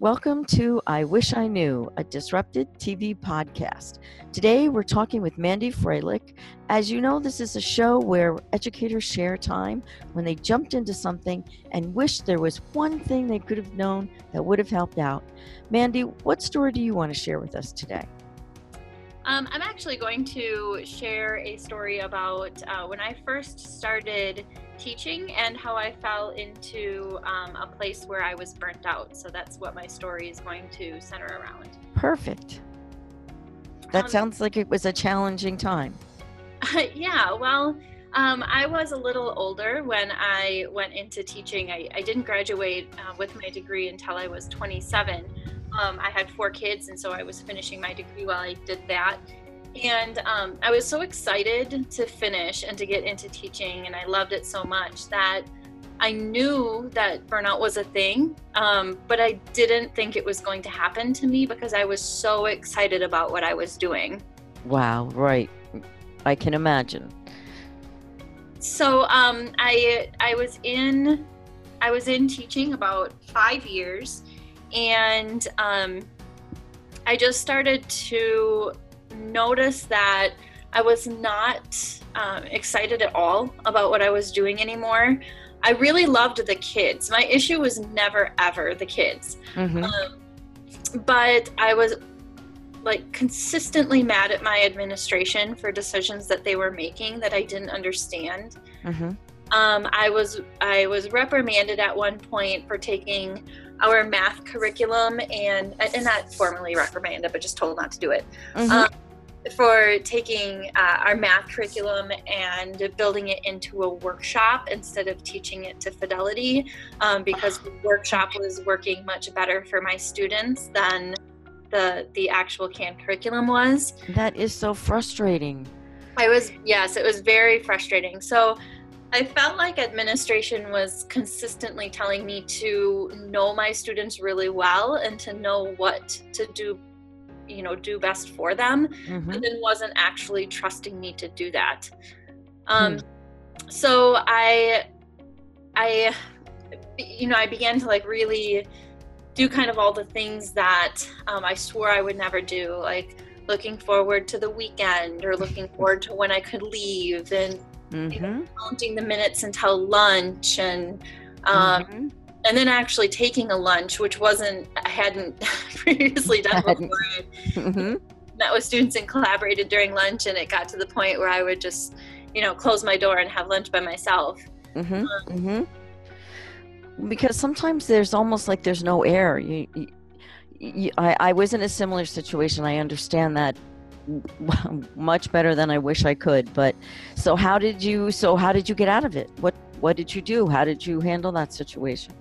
Welcome to I Wish I Knew, a disrupted TV podcast. Today we're talking with Mandy Froelich. As you know, this is a show where educators share time when they jumped into something and wished there was one thing they could have known that would have helped out. Mandy, what story do you want to share with us today? Um, I'm actually going to share a story about uh, when I first started teaching and how I fell into um, a place where I was burnt out. So that's what my story is going to center around. Perfect. That um, sounds like it was a challenging time. yeah, well, um, I was a little older when I went into teaching. I, I didn't graduate uh, with my degree until I was 27. Um, I had four kids, and so I was finishing my degree while I did that. And um, I was so excited to finish and to get into teaching, and I loved it so much that I knew that burnout was a thing, um, but I didn't think it was going to happen to me because I was so excited about what I was doing. Wow, right. I can imagine. So um, I I was in I was in teaching about five years, and um, I just started to notice that I was not um, excited at all about what I was doing anymore. I really loved the kids. My issue was never ever the kids. Mm-hmm. Um, but I was like consistently mad at my administration for decisions that they were making that I didn't understand. Mm-hmm. Um, I was I was reprimanded at one point for taking our math curriculum and and not formally reprimanded, but just told not to do it. Mm-hmm. Um, for taking uh, our math curriculum and building it into a workshop instead of teaching it to fidelity um, because the workshop was working much better for my students than the the actual canned curriculum was. That is so frustrating. I was yes it was very frustrating. So I felt like administration was consistently telling me to know my students really well and to know what to do you know do best for them mm-hmm. but then wasn't actually trusting me to do that um, hmm. so i i you know i began to like really do kind of all the things that um, i swore i would never do like looking forward to the weekend or looking forward to when i could leave and mm-hmm. you know, mm-hmm. counting the minutes until lunch and um, mm-hmm and then actually taking a lunch, which wasn't I hadn't previously done before. Mm-hmm. Met with students and collaborated during lunch, and it got to the point where I would just, you know, close my door and have lunch by myself. Mm-hmm. Um, mm-hmm. Because sometimes there's almost like there's no air. You, you, you, I, I was in a similar situation. I understand that much better than I wish I could. But so how did you? So how did you get out of it? What What did you do? How did you handle that situation?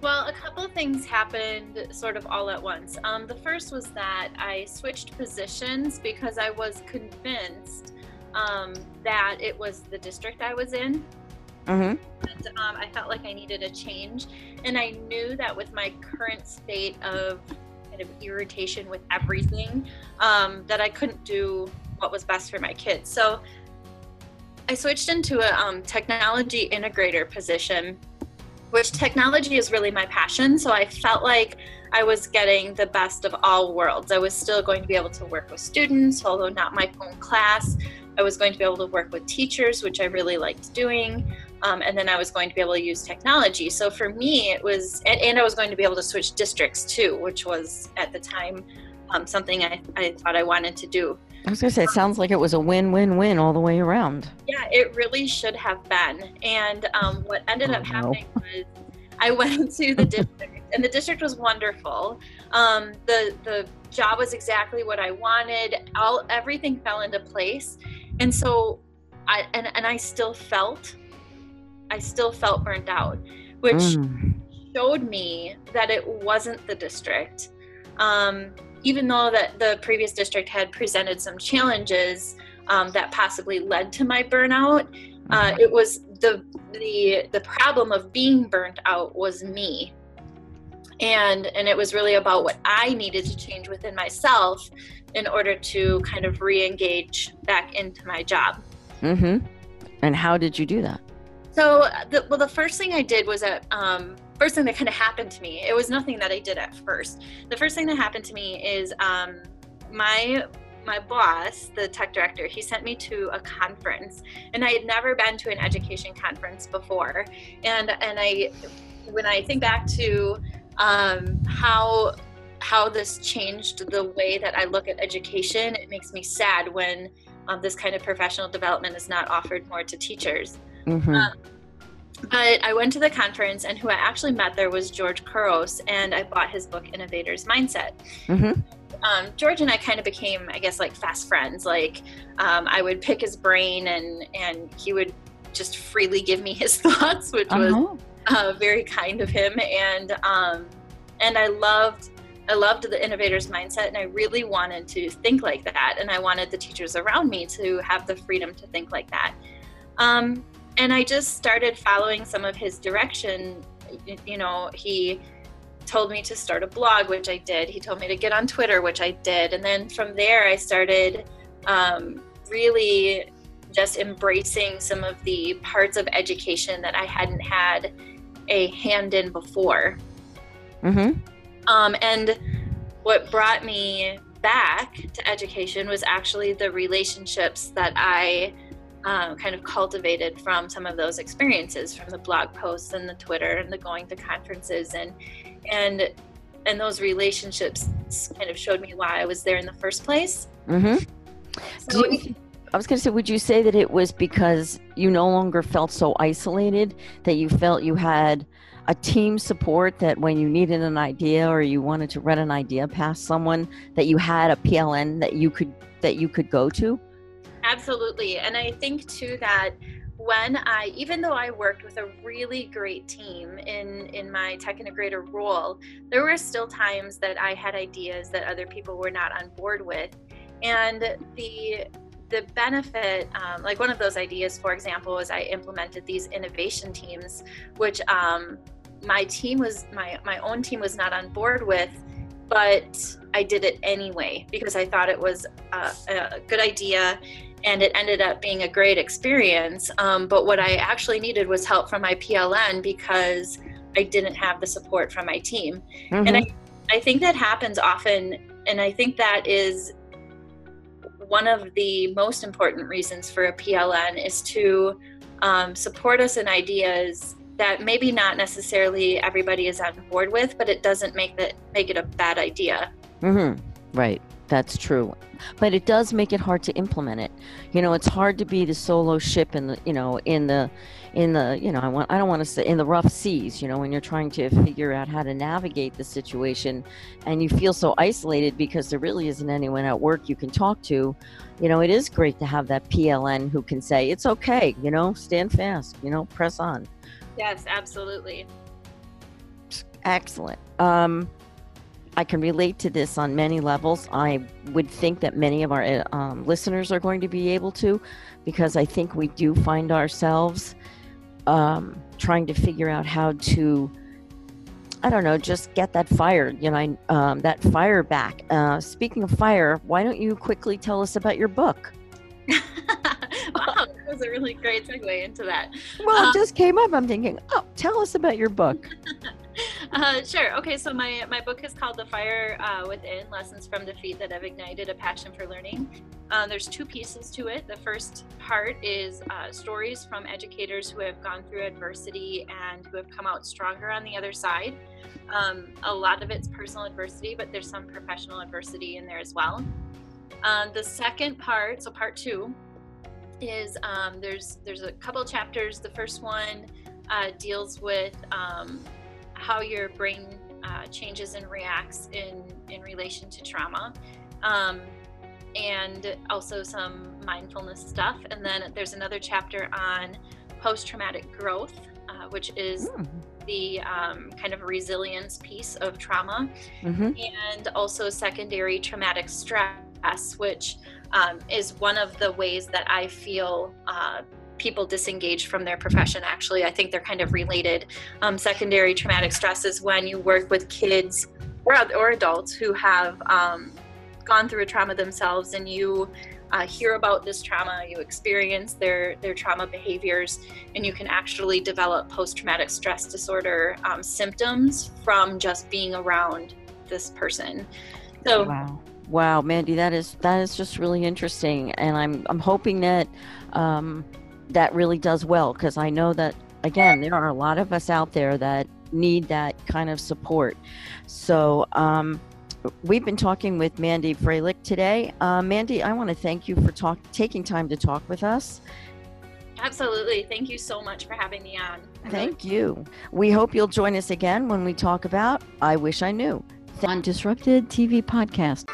Well, a couple of things happened sort of all at once. Um, the first was that I switched positions because I was convinced um, that it was the district I was in. Mm-hmm. And, um, I felt like I needed a change. And I knew that with my current state of kind of irritation with everything, um, that I couldn't do what was best for my kids. So I switched into a um, technology integrator position which technology is really my passion. So I felt like I was getting the best of all worlds. I was still going to be able to work with students, although not my own class. I was going to be able to work with teachers, which I really liked doing. Um, and then I was going to be able to use technology. So for me, it was, and, and I was going to be able to switch districts too, which was at the time um, something I, I thought I wanted to do. I was going to say, it sounds like it was a win win win all the way around. Yeah, it really should have been. And um, what ended oh, up happening no. was I went to the district, and the district was wonderful. Um, the, the job was exactly what I wanted, all, everything fell into place. And so I, and, and I still felt, I still felt burnt out, which mm. showed me that it wasn't the district. Um, even though that the previous district had presented some challenges um, that possibly led to my burnout, uh, mm-hmm. it was the the the problem of being burnt out was me, and and it was really about what I needed to change within myself in order to kind of re-engage back into my job. Mm-hmm. And how did you do that? So, the, well, the first thing I did was that um, first thing that kind of happened to me. It was nothing that I did at first. The first thing that happened to me is um, my my boss, the tech director, he sent me to a conference, and I had never been to an education conference before. And and I, when I think back to um, how how this changed the way that I look at education, it makes me sad when um, this kind of professional development is not offered more to teachers. Mm-hmm. Um, but I went to the conference, and who I actually met there was George Couros, and I bought his book, Innovators Mindset. Mm-hmm. Um, George and I kind of became, I guess, like fast friends. Like um, I would pick his brain, and and he would just freely give me his thoughts, which uh-huh. was uh, very kind of him. And um, and I loved I loved the innovators mindset and I really wanted to think like that. And I wanted the teachers around me to have the freedom to think like that. Um, and I just started following some of his direction. You know, he told me to start a blog, which I did. He told me to get on Twitter, which I did. And then from there, I started um, really just embracing some of the parts of education that I hadn't had a hand in before. Mm-hmm. Um, and what brought me back to education was actually the relationships that I um, kind of cultivated from some of those experiences, from the blog posts and the Twitter and the going to conferences and and and those relationships kind of showed me why I was there in the first place. Mm-hmm. So, you, I was going to say, would you say that it was because you no longer felt so isolated that you felt you had a team support that when you needed an idea or you wanted to run an idea past someone that you had a PLN that you could that you could go to? Absolutely. And I think too that when I, even though I worked with a really great team in in my tech integrator role, there were still times that I had ideas that other people were not on board with, and the the benefit, um, like one of those ideas, for example, was I implemented these innovation teams, which um, my team was my my own team was not on board with, but I did it anyway because I thought it was a, a good idea, and it ended up being a great experience. Um, but what I actually needed was help from my PLN because I didn't have the support from my team, mm-hmm. and I I think that happens often, and I think that is one of the most important reasons for a PLN is to um, support us in ideas that maybe not necessarily everybody is on board with, but it doesn't make that make it a bad idea. Mm-hmm. Right. That's true. But it does make it hard to implement it. You know, it's hard to be the solo ship in the, you know, in the, in the, you know, I want, I don't want to say in the rough seas, you know, when you're trying to figure out how to navigate the situation and you feel so isolated because there really isn't anyone at work you can talk to. You know, it is great to have that PLN who can say, it's okay, you know, stand fast, you know, press on. Yes, absolutely. Excellent. Um, I can relate to this on many levels. I would think that many of our um, listeners are going to be able to, because I think we do find ourselves um, trying to figure out how to, I don't know, just get that fire, you know, um, that fire back. Uh, speaking of fire, why don't you quickly tell us about your book? wow, was a really great segue into that. Well, it um, just came up. I'm thinking, oh, tell us about your book. Uh, sure. Okay. So my my book is called "The Fire uh, Within: Lessons from Defeat That Have Ignited a Passion for Learning." Um, there's two pieces to it. The first part is uh, stories from educators who have gone through adversity and who have come out stronger on the other side. Um, a lot of it's personal adversity, but there's some professional adversity in there as well. Um, the second part, so part two, is um, there's there's a couple chapters. The first one uh, deals with um, how your brain uh, changes and reacts in in relation to trauma um, and also some mindfulness stuff and then there's another chapter on post-traumatic growth uh, which is mm. the um, kind of resilience piece of trauma mm-hmm. and also secondary traumatic stress which um, is one of the ways that i feel uh, people disengage from their profession. Actually, I think they're kind of related. Um, secondary traumatic stress is when you work with kids or, or adults who have um, gone through a trauma themselves and you uh, hear about this trauma, you experience their their trauma behaviors, and you can actually develop post-traumatic stress disorder um, symptoms from just being around this person. So wow. Wow, Mandy, that is that is just really interesting, and I'm I'm hoping that um, that really does well because I know that again there are a lot of us out there that need that kind of support. So um, we've been talking with Mandy Froelich today. Uh, Mandy, I want to thank you for talk taking time to talk with us. Absolutely. Thank you so much for having me on. Thank you. We hope you'll join us again when we talk about I Wish I Knew on Disrupted TV Podcast.